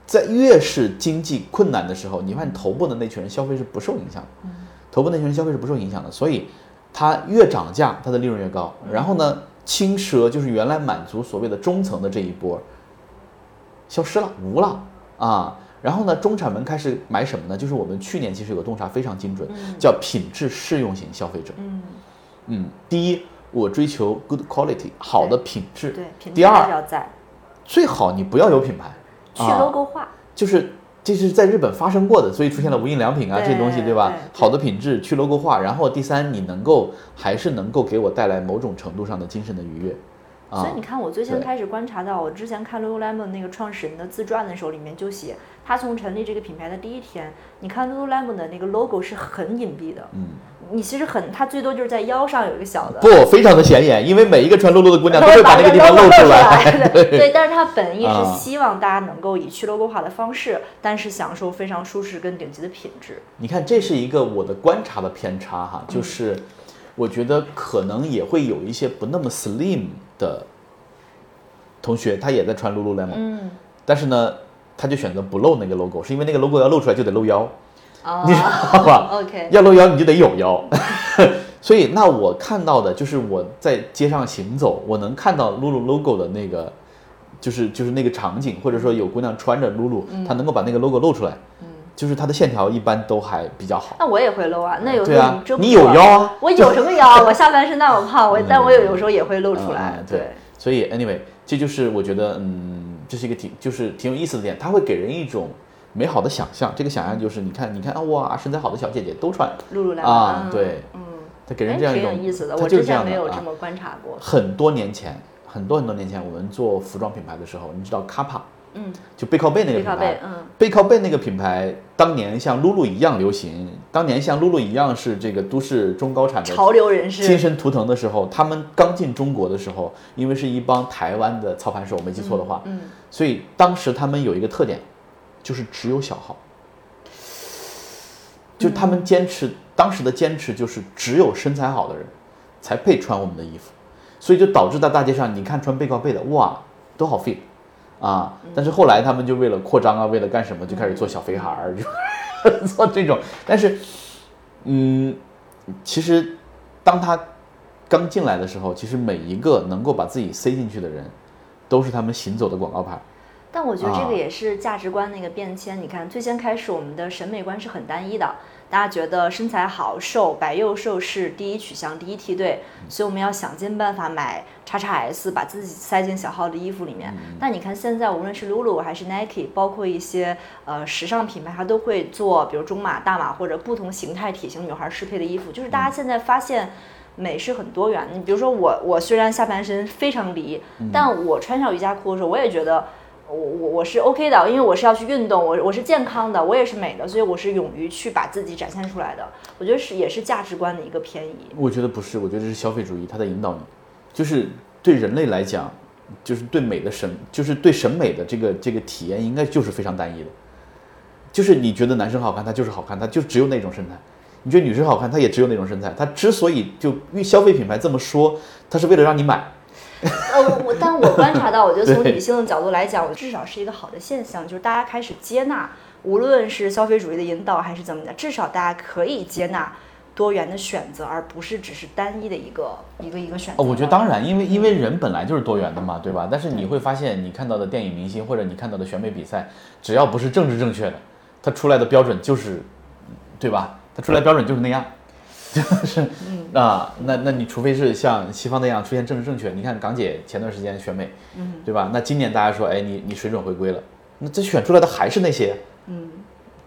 在越是经济困难的时候，你发现头部的那群人消费是不受影响的，头部那群人消费是不受影响的，所以它越涨价，它的利润越高。然后呢，轻奢就是原来满足所谓的中层的这一波。消失了，无了啊！然后呢，中产们开始买什么呢？就是我们去年其实有个洞察非常精准，叫品质适用型消费者。嗯嗯，第一，我追求 good quality，好的品质。对，第二要在，最好你不要有品牌，去 logo 化。就是这是在日本发生过的，所以出现了无印良品啊这些东西，对吧？好的品质，去 logo 化。然后第三，你能够还是能够给我带来某种程度上的精神的愉悦。所以你看，我最先开始观察到，我之前看 Lululemon 那个创始人的自传的时候，里面就写，他从成立这个品牌的第一天，你看 Lululemon 的那个 logo 是很隐蔽的，嗯，你其实很，它最多就是在腰上有一个小的，不，非常的显眼，因为每一个穿露露的姑娘 都会把那个地方露出来，对，但是它本意是希望大家能够以去 logo 化的方式，但是享受非常舒适跟顶级的品质。你看，这是一个我的观察的偏差哈，就是我觉得可能也会有一些不那么 slim。的同学，他也在穿 lululemon，嗯，但是呢，他就选择不露那个 logo，是因为那个 logo 要露出来就得露腰，你知道吧？OK，要露腰你就得有腰，所以那我看到的就是我在街上行走，我能看到 lulu logo 的那个，就是就是那个场景，或者说有姑娘穿着 lulu，她能够把那个 logo 露出来，嗯。就是它的线条一般都还比较好。那我也会露啊，那有时候你有腰啊？我有什么腰？我下半身那么胖，我但我有有时候也会露出来。对，所以 anyway，这就是我觉得，嗯，这是一个挺就是挺有意思的点，它会给人一种美好的想象。这个想象就是，你看，你看啊，哇，身材好的小姐姐都穿露露来啊，对，嗯，它给人这样一种挺有意思的。我之前没有这么观察过。很多年前，很多很多年前，我们做服装品牌的时候，你知道 Kappa。嗯，就背靠背那个品牌，嗯，背靠背那个品牌，当年像露露一样流行，当年像露露一样是这个都市中高产的潮流人士，精神图腾的时候，他们刚进中国的时候，因为是一帮台湾的操盘手，我没记错的话，嗯，所以当时他们有一个特点，就是只有小号，就他们坚持当时的坚持就是只有身材好的人才配穿我们的衣服，所以就导致在大街上你看穿背靠背的哇都好 fit。啊！但是后来他们就为了扩张啊，为了干什么，就开始做小肥孩儿，就 做这种。但是，嗯，其实当他刚进来的时候，其实每一个能够把自己塞进去的人，都是他们行走的广告牌。但我觉得这个也是价值观的一个变迁。你看，最先开始我们的审美观是很单一的。大家觉得身材好、瘦、白又瘦是第一取向、第一梯队，所以我们要想尽办法买叉叉 S，把自己塞进小号的衣服里面。但你看现在，无论是 Lulu 还是 Nike，包括一些呃时尚品牌，它都会做，比如中码、大码或者不同形态、体型女孩适配的衣服。就是大家现在发现美是很多元。你比如说我，我虽然下半身非常离，但我穿上瑜伽裤的时候，我也觉得。我我我是 OK 的，因为我是要去运动，我我是健康的，我也是美的，所以我是勇于去把自己展现出来的。我觉得是也是价值观的一个偏移。我觉得不是，我觉得是消费主义，它在引导你，就是对人类来讲，就是对美的审，就是对审美的这个这个体验，应该就是非常单一的。就是你觉得男生好看，他就是好看，他就只有那种身材；你觉得女生好看，他也只有那种身材。他之所以就消费品牌这么说，他是为了让你买。呃，我但我观察到，我觉得从女性的角度来讲，我至少是一个好的现象，就是大家开始接纳，无论是消费主义的引导还是怎么的，至少大家可以接纳多元的选择，而不是只是单一的一个一个一个选择。哦，我觉得当然，因为因为人本来就是多元的嘛，对吧？但是你会发现，你看到的电影明星或者你看到的选美比赛，只要不是政治正确的，它出来的标准就是，对吧？它出来标准就是那样，就 是啊，那那你除非是像西方那样出现政治正确，你看港姐前段时间选美，嗯，对吧？那今年大家说，哎，你你水准回归了，那这选出来的还是那些，嗯，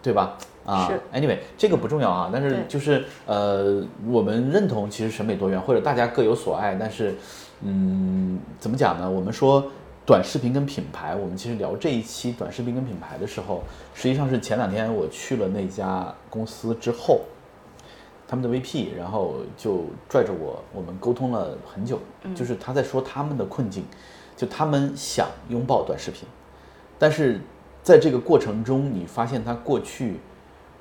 对吧？啊，anyway，这个不重要啊，但是就是呃，我们认同其实审美多元，或者大家各有所爱，但是，嗯，怎么讲呢？我们说短视频跟品牌，我们其实聊这一期短视频跟品牌的时候，实际上是前两天我去了那家公司之后，他们的 VP，然后就拽着我，我们沟通了很久，就是他在说他们的困境，就他们想拥抱短视频，但是在这个过程中，你发现他过去。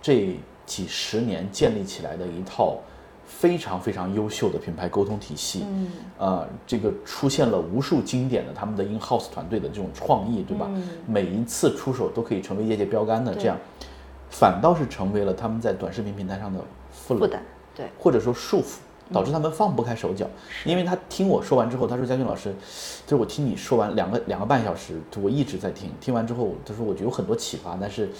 这几十年建立起来的一套非常非常优秀的品牌沟通体系，嗯，呃，这个出现了无数经典的他们的 in house 团队的这种创意，对吧？每一次出手都可以成为业界标杆的，这样反倒是成为了他们在短视频平台上的负担，对，或者说束缚，导致他们放不开手脚。因为他听我说完之后，他说：“佳俊老师，就是我听你说完两个两个半小时，我一直在听，听完之后，他说我觉得有很多启发，但是。”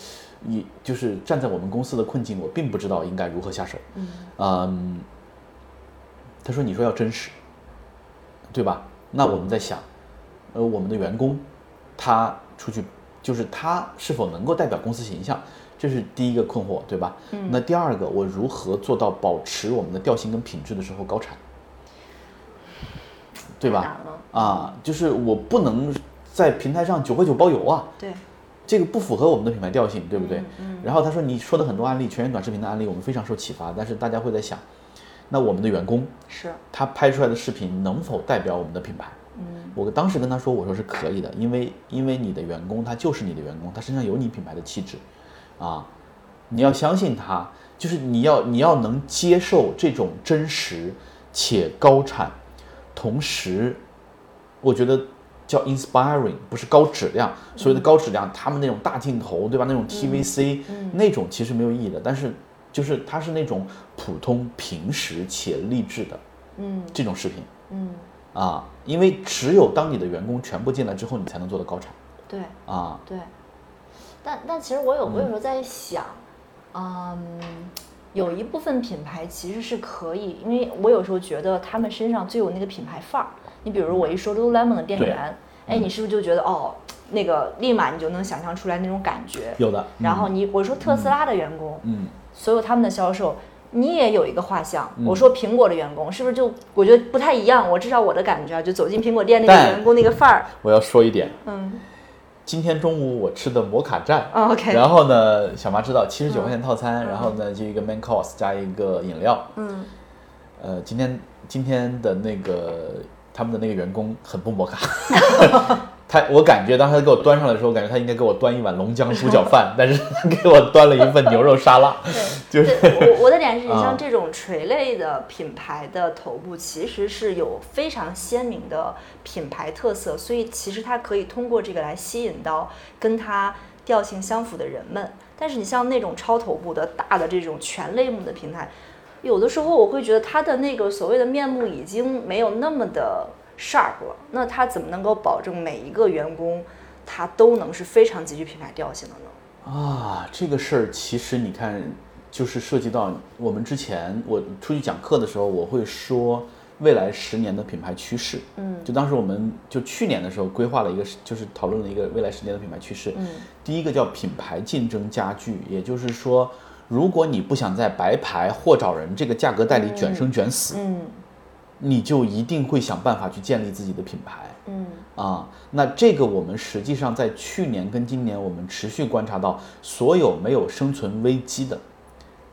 你就是站在我们公司的困境，我并不知道应该如何下手。嗯，他说：“你说要真实，对吧？那我们在想，呃，我们的员工他出去，就是他是否能够代表公司形象，这是第一个困惑，对吧？嗯。那第二个，我如何做到保持我们的调性跟品质的时候高产，对吧？啊，就是我不能在平台上九块九包邮啊。对。这个不符合我们的品牌调性，对不对？嗯。然后他说：“你说的很多案例，全员短视频的案例，我们非常受启发。但是大家会在想，那我们的员工是他拍出来的视频能否代表我们的品牌？嗯。我当时跟他说，我说是可以的，因为因为你的员工他就是你的员工，他身上有你品牌的气质，啊，你要相信他，就是你要你要能接受这种真实且高产，同时，我觉得。”叫 inspiring，不是高质量。所谓的高质量，他们那种大镜头，对吧？那种 TVC，那种其实没有意义的。但是，就是它是那种普通、平时且励志的，嗯，这种视频，嗯，啊，因为只有当你的员工全部进来之后，你才能做到高产。对，啊，对。但但其实我有我有时候在想，嗯，有一部分品牌其实是可以，因为我有时候觉得他们身上最有那个品牌范儿。你比如我一说 Lululemon 的店员，哎，你是不是就觉得哦，那个立马你就能想象出来那种感觉？有的。然后你我说特斯拉的员工，嗯，所有他们的销售，你也有一个画像。我说苹果的员工，是不是就我觉得不太一样？我至少我的感觉啊就走进苹果店那个员工那个范儿。我要说一点，嗯，今天中午我吃的摩卡站，OK，然后呢，小妈知道七十九块钱套餐，然后呢就一个 main course 加一个饮料，嗯，呃，今天今天的那个。他们的那个员工很不摩卡，他我感觉当他给我端上来的时候，我感觉他应该给我端一碗龙江猪脚饭，但是他给我端了一份牛肉沙拉。对，就是我我的点是你像这种垂类的品牌的头部，其实是有非常鲜明的品牌特色，所以其实它可以通过这个来吸引到跟它调性相符的人们。但是你像那种超头部的大的这种全类目的平台。有的时候我会觉得它的那个所谓的面目已经没有那么的 sharp 了，那他怎么能够保证每一个员工他都能是非常极具品牌调性的呢？啊，这个事儿其实你看，就是涉及到我们之前我出去讲课的时候，我会说未来十年的品牌趋势。嗯，就当时我们就去年的时候规划了一个，就是讨论了一个未来十年的品牌趋势。嗯，第一个叫品牌竞争加剧，也就是说。如果你不想在白牌或找人这个价格带里卷生卷死，嗯，你就一定会想办法去建立自己的品牌，嗯。啊，那这个我们实际上在去年跟今年，我们持续观察到，所有没有生存危机的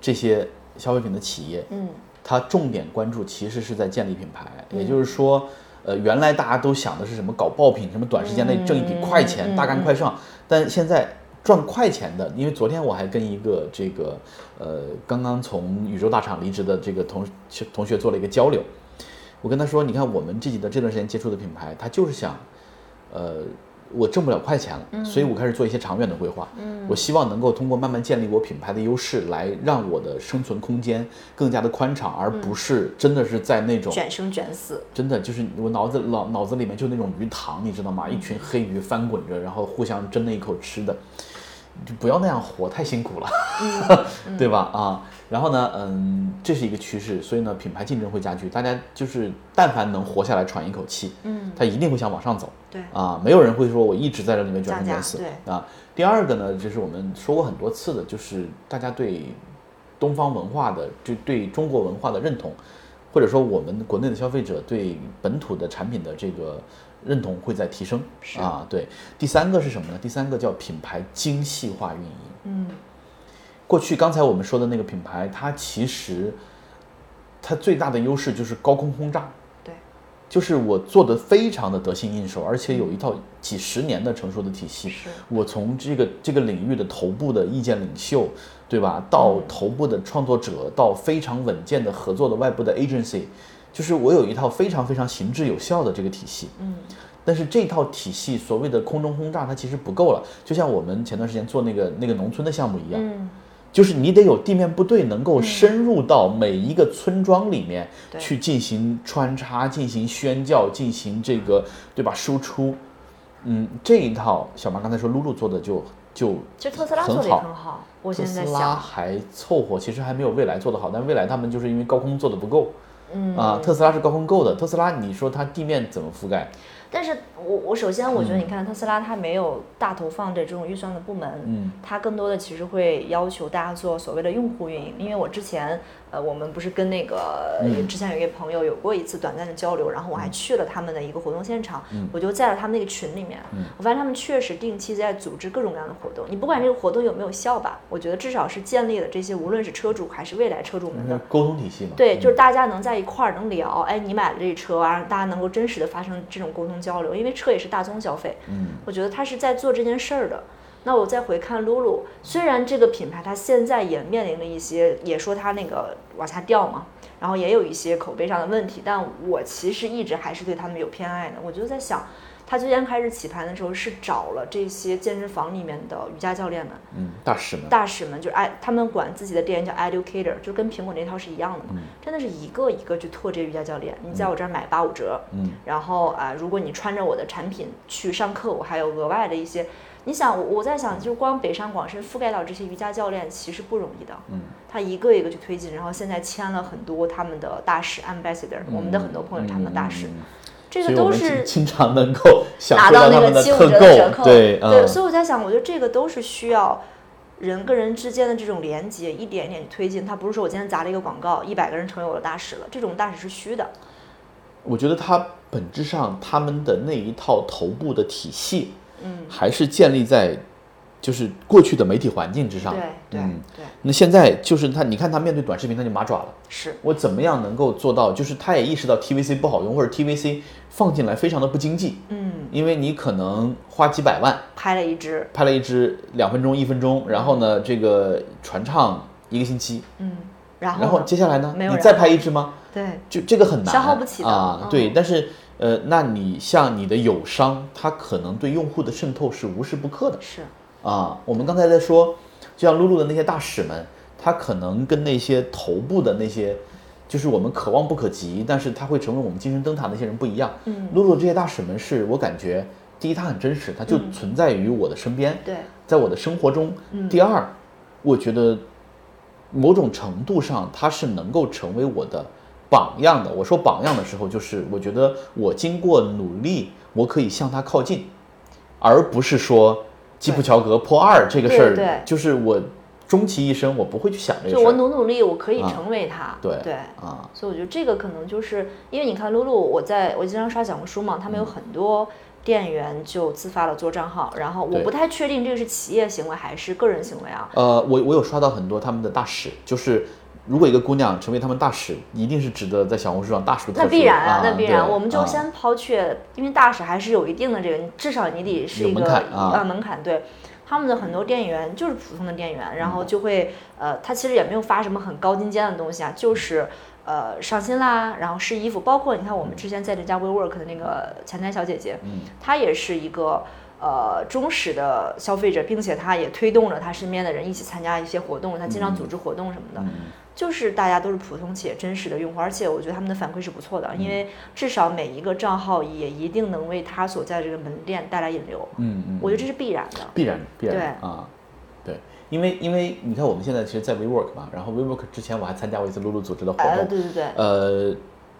这些消费品的企业，嗯，它重点关注其实是在建立品牌，也就是说，呃，原来大家都想的是什么搞爆品，什么短时间内挣一笔快钱，大干快上，但现在。赚快钱的，因为昨天我还跟一个这个呃刚刚从宇宙大厂离职的这个同同学做了一个交流，我跟他说，你看我们这几的这段时间接触的品牌，他就是想，呃，我挣不了快钱了，所以我开始做一些长远的规划。嗯，我希望能够通过慢慢建立我品牌的优势，来让我的生存空间更加的宽敞，而不是真的是在那种卷生卷死。真的就是我脑子脑脑子里面就那种鱼塘，你知道吗？一群黑鱼翻滚着，然后互相争那一口吃的，就不要那样活，太辛苦了，对吧？啊。然后呢，嗯，这是一个趋势，所以呢，品牌竞争会加剧。大家就是但凡能活下来喘一口气，嗯，他一定会想往上走。对啊，没有人会说我一直在这里面卷生卷死。对啊。第二个呢，就是我们说过很多次的，就是大家对东方文化的，就对中国文化的认同，或者说我们国内的消费者对本土的产品的这个认同会在提升。啊，对。第三个是什么呢？第三个叫品牌精细化运营。嗯。过去刚才我们说的那个品牌，它其实它最大的优势就是高空轰炸，对，就是我做的非常的得心应手，而且有一套几十年的成熟的体系。是，我从这个这个领域的头部的意见领袖，对吧，到头部的创作者，到非常稳健的合作的外部的 agency，就是我有一套非常非常行之有效的这个体系。嗯，但是这套体系所谓的空中轰炸，它其实不够了。就像我们前段时间做那个那个农村的项目一样。嗯。就是你得有地面部队，能够深入到每一个村庄里面去进行穿插、进行宣教、进行这个对吧输出。嗯，这一套小马刚才说露露做的就就其实特斯拉做的也很好。我现在想还凑合，其实还没有未来做的好。但未来他们就是因为高空做的不够。嗯啊，特斯拉是高空够的。特斯拉你说它地面怎么覆盖？但是我我首先我觉得你看特斯拉它没有大投放的这种预算的部门，嗯，它更多的其实会要求大家做所谓的用户运营，因为我之前。呃，我们不是跟那个之前有一个朋友有过一次短暂的交流，然后我还去了他们的一个活动现场，我就在了他们那个群里面，我发现他们确实定期在组织各种各样的活动。你不管这个活动有没有效吧，我觉得至少是建立了这些无论是车主还是未来车主们的沟通体系嘛。对，就是大家能在一块儿能聊，哎，你买了这车啊，大家能够真实的发生这种沟通交流，因为车也是大宗消费。嗯，我觉得他是在做这件事儿的。那我再回看露露，虽然这个品牌它现在也面临了一些，也说它那个往下掉嘛，然后也有一些口碑上的问题，但我其实一直还是对他们有偏爱的。我就在想，他最先开始起盘的时候是找了这些健身房里面的瑜伽教练们，嗯，大使们，大使们就是爱，他们管自己的店员叫 educator，就跟苹果那套是一样的嘛，真的是一个一个去拓这些瑜伽教练。你在我这儿买八五折，嗯，然后啊，如果你穿着我的产品去上课，我还有额外的一些。你想，我我在想，就是光北上广深覆盖到这些瑜伽教练，其实不容易的。嗯，他一个一个去推进，然后现在签了很多他们的大使 ambassador，我们的很多朋友他们的大使，这个都是经常能够 拿到那个七五折的折扣。对，对，所以我在想，我觉得这个都是需要人跟人之间的这种连接，一点一点推进。他不是说我今天砸了一个广告，一百个人成为我的大使了，这种大使是虚的。我觉得他本质上他们的那一套头部的体系。嗯，还是建立在，就是过去的媒体环境之上。对，嗯，对。那现在就是他，你看他面对短视频，他就麻爪了。是我怎么样能够做到？就是他也意识到 TVC 不好用，或者 TVC 放进来非常的不经济。嗯，因为你可能花几百万拍了一支，拍了一支两分钟、一分钟，然后呢，这个传唱一个星期。嗯，然后然后接下来呢？你再拍一支吗？对，就这个很难，消耗不起啊。对，但是。呃，那你像你的友商，他可能对用户的渗透是无时不刻的。是啊，我们刚才在说，就像露露的那些大使们，他可能跟那些头部的那些，就是我们可望不可及，但是他会成为我们精神灯塔那些人不一样。嗯，露露这些大使们，是我感觉，第一他很真实，他就存在于我的身边，对，在我的生活中。第二，我觉得某种程度上，他是能够成为我的。榜样的，我说榜样的时候，就是我觉得我经过努力，我可以向他靠近，而不是说基普乔格破二这个事儿，对，就是我终其一生我不会去想这个。就我努努力，我可以成为他。对对啊，所以我觉得这个可能就是因为你看露露，我在我经常刷小红书嘛，他们有很多店员就自发的做账号，然后我不太确定这个是企业行为还是个人行为啊。呃，我我有刷到很多他们的大使，就是。如果一个姑娘成为他们大使，一定是值得在小红书上大使的。那必然啊，那必然。我们就先抛却，因为大使还是有一定的这个，至少你得是一个啊门槛。对，他们的很多店员就是普通的店员，然后就会呃，他其实也没有发什么很高精尖的东西啊，就是呃上新啦，然后试衣服。包括你看我们之前在这家 WeWork 的那个前台小姐姐，她也是一个呃忠实的消费者，并且他也推动了他身边的人一起参加一些活动，他经常组织活动什么的。就是大家都是普通且真实的用户，而且我觉得他们的反馈是不错的，因为至少每一个账号也一定能为他所在这个门店带来引流。嗯嗯，我觉得这是必然的。必然必然啊，对，因为因为你看我们现在其实，在 WeWork 嘛，然后 WeWork 之前我还参加过一次露露组织的活动。对对对。呃，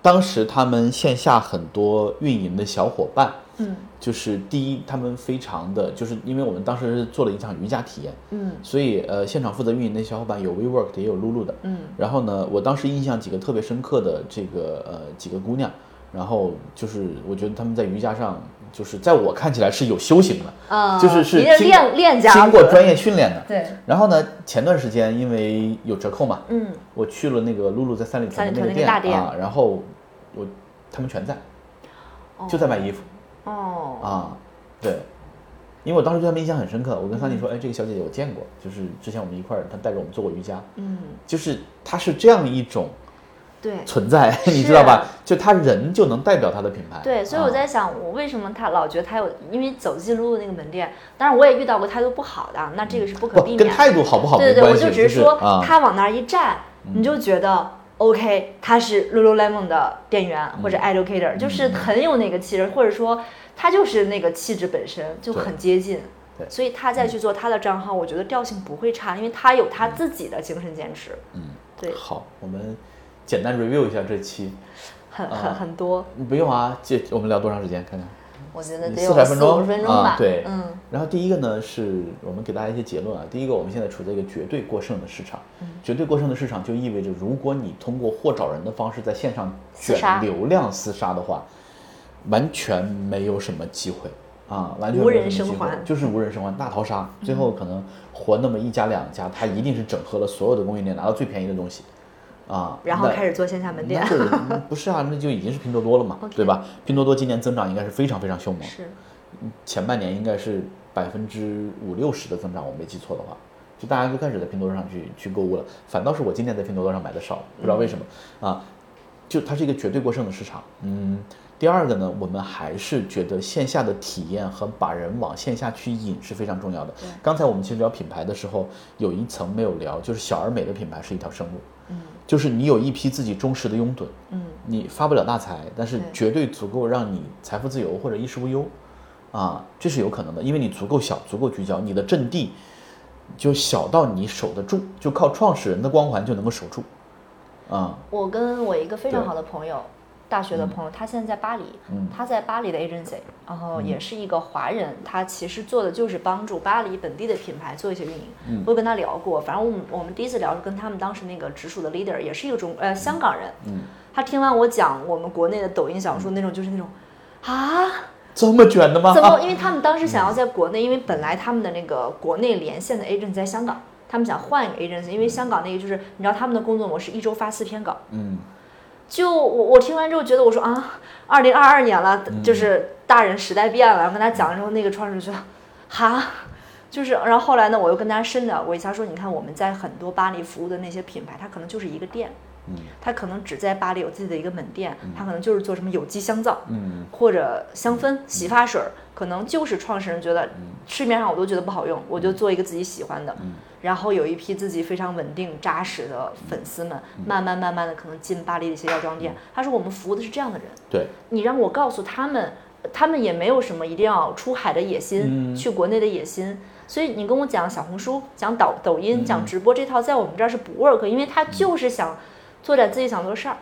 当时他们线下很多运营的小伙伴。嗯，就是第一，他们非常的，就是因为我们当时是做了一场瑜伽体验，嗯，所以呃，现场负责运营的小伙伴有 WeWork 的，也有露露的，嗯，然后呢，我当时印象几个特别深刻的这个呃几个姑娘，然后就是我觉得他们在瑜伽上，就是在我看起来是有修行的，啊，就是是练练家，经过专业训练的，对。然后呢，前段时间因为有折扣嘛，嗯，我去了那个露露在三里屯的那个店啊，然后我他们全在，就在卖衣服。哦啊，对，因为我当时对他们印象很深刻。我跟桑尼说：“哎，这个小姐姐我见过，就是之前我们一块儿，她带着我们做过瑜伽。嗯，就是她是这样一种对存在，你知道吧？就他人就能代表他的品牌。对，所以我在想，我为什么他老觉得他有？因为走进露露那个门店，当然我也遇到过态度不好的，那这个是不可避免。跟态度好不好对对对，我就只是说他往那儿一站，你就觉得。OK，他是 Lululemon 的店员或者 Educator，就是很有那个气质，或者说他就是那个气质本身就很接近。对，所以他再去做他的账号，我觉得调性不会差，因为他有他自己的精神坚持。嗯，对。好，我们简单 review 一下这期。很很很多。不用啊，这我们聊多长时间？看看。我觉得得有四五十分钟吧。对，嗯。然后第一个呢，是我们给大家一些结论啊。第一个，我们现在处在一个绝对过剩的市场。嗯。绝对过剩的市场就意味着，如果你通过货找人的方式在线上卷流量厮杀的话，完全没有什么机会啊，完全无人生还，就是无人生还，大逃杀。最后可能活那么一家两家，他一定是整合了所有的供应链，拿到最便宜的东西。啊，然后开始做线下门店，不是啊，那就已经是拼多多了嘛，对吧？拼多多今年增长应该是非常非常凶猛，是，前半年应该是百分之五六十的增长，我没记错的话，就大家都开始在拼多多上去去购物了。反倒是我今年在拼多多上买的少，不知道为什么啊？就它是一个绝对过剩的市场。嗯，第二个呢，我们还是觉得线下的体验和把人往线下去引是非常重要的。刚才我们其实聊品牌的时候，有一层没有聊，就是小而美的品牌是一条生路。嗯。就是你有一批自己忠实的拥趸，嗯，你发不了大财，但是绝对足够让你财富自由或者衣食无忧，啊，这是有可能的，因为你足够小，足够聚焦，你的阵地就小到你守得住，就靠创始人的光环就能够守住，啊。我跟我一个非常好的朋友。大学的朋友，他现在在巴黎，他在巴黎的 agency，然后也是一个华人，他其实做的就是帮助巴黎本地的品牌做一些运营。我跟他聊过，反正我们我们第一次聊是跟他们当时那个直属的 leader，也是一个中呃香港人。他听完我讲我们国内的抖音小说那种，就是那种啊，这么卷的吗？怎么？因为他们当时想要在国内，因为本来他们的那个国内连线的 agency 在香港，他们想换一个 agency，因为香港那个就是你知道他们的工作模式，一周发四篇稿。嗯。就我我听完之后觉得我说啊，二零二二年了，就是大人时代变了。然后跟他讲了之后，那个创始人觉得，哈，就是然后后来呢，我又跟他深聊过一下，说你看我们在很多巴黎服务的那些品牌，它可能就是一个店，嗯，它可能只在巴黎有自己的一个门店，他可能就是做什么有机香皂，嗯，或者香氛洗发水，可能就是创始人觉得市面上我都觉得不好用，我就做一个自己喜欢的。然后有一批自己非常稳定扎实的粉丝们，慢慢慢慢的可能进巴黎的一些药妆店。他说我们服务的是这样的人。对，你让我告诉他们，他们也没有什么一定要出海的野心，去国内的野心。所以你跟我讲小红书、讲抖抖音、讲直播这套，在我们这儿是不 work，因为他就是想。做点自己想做的事儿，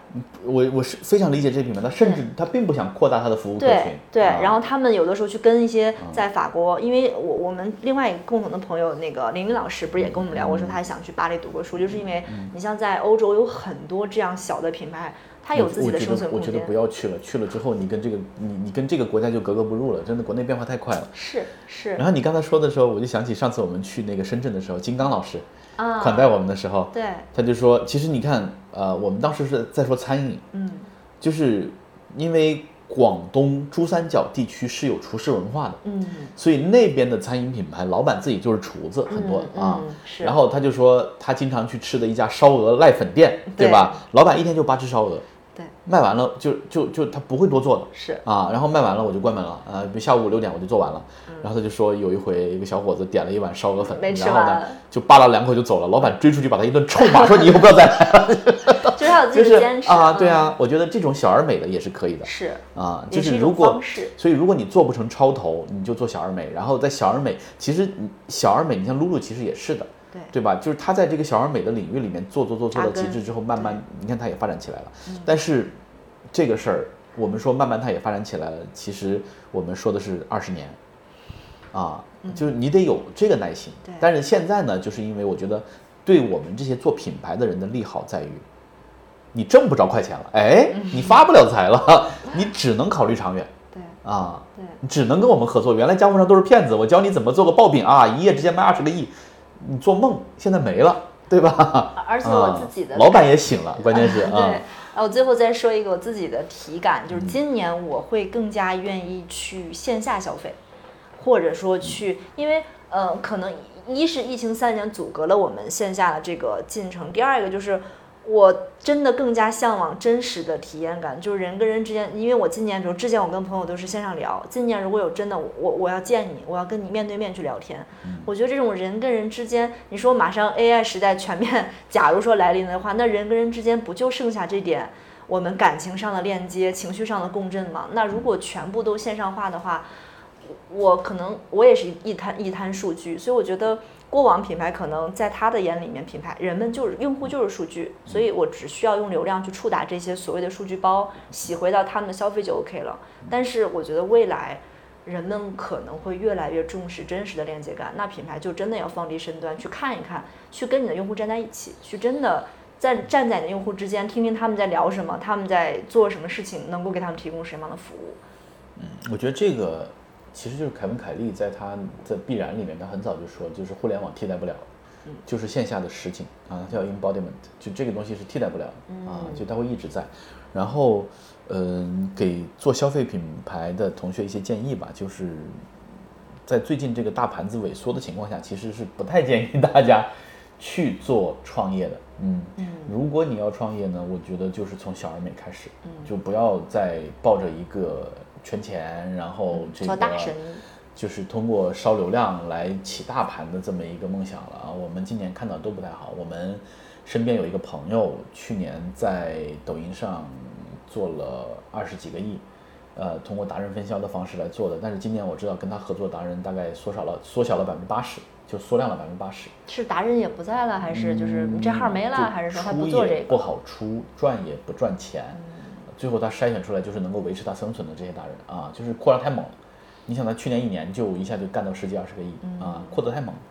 我我是非常理解这品牌，他甚至他并不想扩大他的服务客群。对，然后他们有的时候去跟一些在法国，因为我我们另外一个共同的朋友那个林林老师不是也跟我们聊过，说他想去巴黎读过书，就是因为你像在欧洲有很多这样小的品牌，它有自己的生存空间。我觉得不要去了，去了之后你跟这个你你跟这个国家就格格不入了，真的国内变化太快了。是是。然后你刚才说的时候，我就想起上次我们去那个深圳的时候，金刚老师啊。款待我们的时候，对，他就说，其实你看，呃，我们当时是在说餐饮，嗯，就是因为广东珠三角地区是有厨师文化的，嗯，所以那边的餐饮品牌老板自己就是厨子，很多啊，是。然后他就说，他经常去吃的一家烧鹅濑粉店，对吧？老板一天就八只烧鹅，对，卖完了就就就他不会多做的，是。啊，然后卖完了我就关门了，呃，比如下午五六点我就做完了，然后他就说有一回一个小伙子点了一碗烧鹅粉，然后呢就扒拉两口就走了，老板追出去把他一顿臭骂，说你以后不要再来了，就是他有自就是己的坚持 啊，对嗯啊，我觉得这种小而美的也是可以的，是。啊，就是是如果所以如果你做不成超头，你就做小而美，然后在小而美，其实你小而美，你像露露其实也是的，对对吧？就是他在这个小而美的领域里面做做做做到极致之后，慢慢你看他也发展起来了。但是这个事儿，我们说慢慢他也发展起来了，其实我们说的是二十年，啊，就是你得有这个耐心。但是现在呢，就是因为我觉得对我们这些做品牌的人的利好在于。你挣不着快钱了，哎，你发不了财了，你只能考虑长远对啊。对你只能跟我们合作。原来江湖上都是骗子，我教你怎么做个爆品啊，一夜之间卖二十个亿，你做梦，现在没了，对吧？而且我自己的啊老板也醒了，关键是啊对，，啊我最后再说一个我自己的体感，就是今年我会更加愿意去线下消费，或者说去，因为呃，可能一是疫情三年阻隔了我们线下的这个进程，第二一个就是。我真的更加向往真实的体验感，就是人跟人之间，因为我今年，比如之前我跟朋友都是线上聊，今年如果有真的我我要见你，我要跟你面对面去聊天，我觉得这种人跟人之间，你说马上 AI 时代全面，假如说来临的话，那人跟人之间不就剩下这点我们感情上的链接、情绪上的共振吗？那如果全部都线上化的话，我可能我也是一摊一摊数据，所以我觉得过往品牌可能在他的眼里面，品牌人们就是用户就是数据，所以我只需要用流量去触达这些所谓的数据包，洗回到他们的消费就 OK 了。但是我觉得未来。人们可能会越来越重视真实的链接感，那品牌就真的要放低身段去看一看，去跟你的用户站在一起，去真的在站在你的用户之间，听听他们在聊什么，他们在做什么事情，能够给他们提供什么样的服务。嗯我觉得这个其实就是凯文·凯利在他在必然里面，他很早就说，就是互联网替代不了，就是线下的实景啊，它叫 embodiment，就这个东西是替代不了的啊，就它会一直在。然后，嗯，给做消费品牌的同学一些建议吧，就是在最近这个大盘子萎缩的情况下，其实是不太建议大家去做创业的。嗯，如果你要创业呢，我觉得就是从小而美开始，就不要再抱着一个圈钱，然后这个就是通过烧流量来起大盘的这么一个梦想了啊。我们今年看到都不太好。我们身边有一个朋友，去年在抖音上做了二十几个亿，呃，通过达人分销的方式来做的。但是今年我知道跟他合作达人大概缩少了，缩小了百分之八十，就缩量了百分之八十。是达人也不在了，还是就是这号没了，就还是说他出不做这个？也不好出，赚也不赚钱，最后他筛选出来就是能够维持他生存的这些达人啊，就是扩张太猛了。你想他去年一年就一下就干到十几二十个亿啊，扩得太猛了。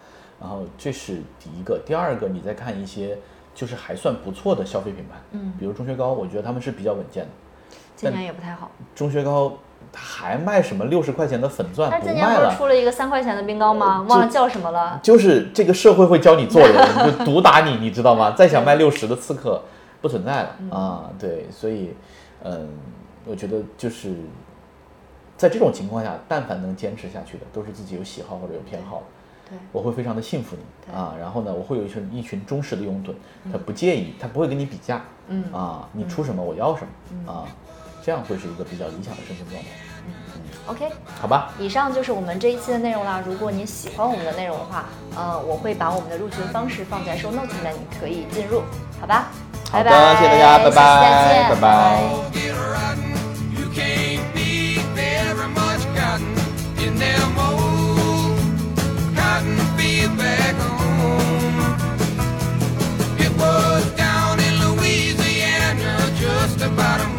然后这是第一个，第二个你再看一些就是还算不错的消费品牌，嗯，比如钟薛高，我觉得他们是比较稳健的。今年也不太好。钟薛高他还卖什么六十块钱的粉钻不卖了，不是出了一个三块钱的冰糕吗？忘了叫什么了。就是这个社会会教你做人，就毒打你，你知道吗？再想卖六十的刺客不存在了啊！对，所以，嗯，我觉得就是在这种情况下，但凡能坚持下去的，都是自己有喜好或者有偏好的。对，我会非常的信服你啊，然后呢，我会有一群一群忠实的拥趸，他不介意，他不会跟你比价，嗯啊，你出什么我要什么啊，这样会是一个比较理想的生存状态，嗯 OK，好吧？以上就是我们这一期的内容啦。如果你喜欢我们的内容的话，呃，我会把我们的入群方式放在 show notes 里面，你可以进入，好吧？好的，谢谢大家，拜拜，拜拜。about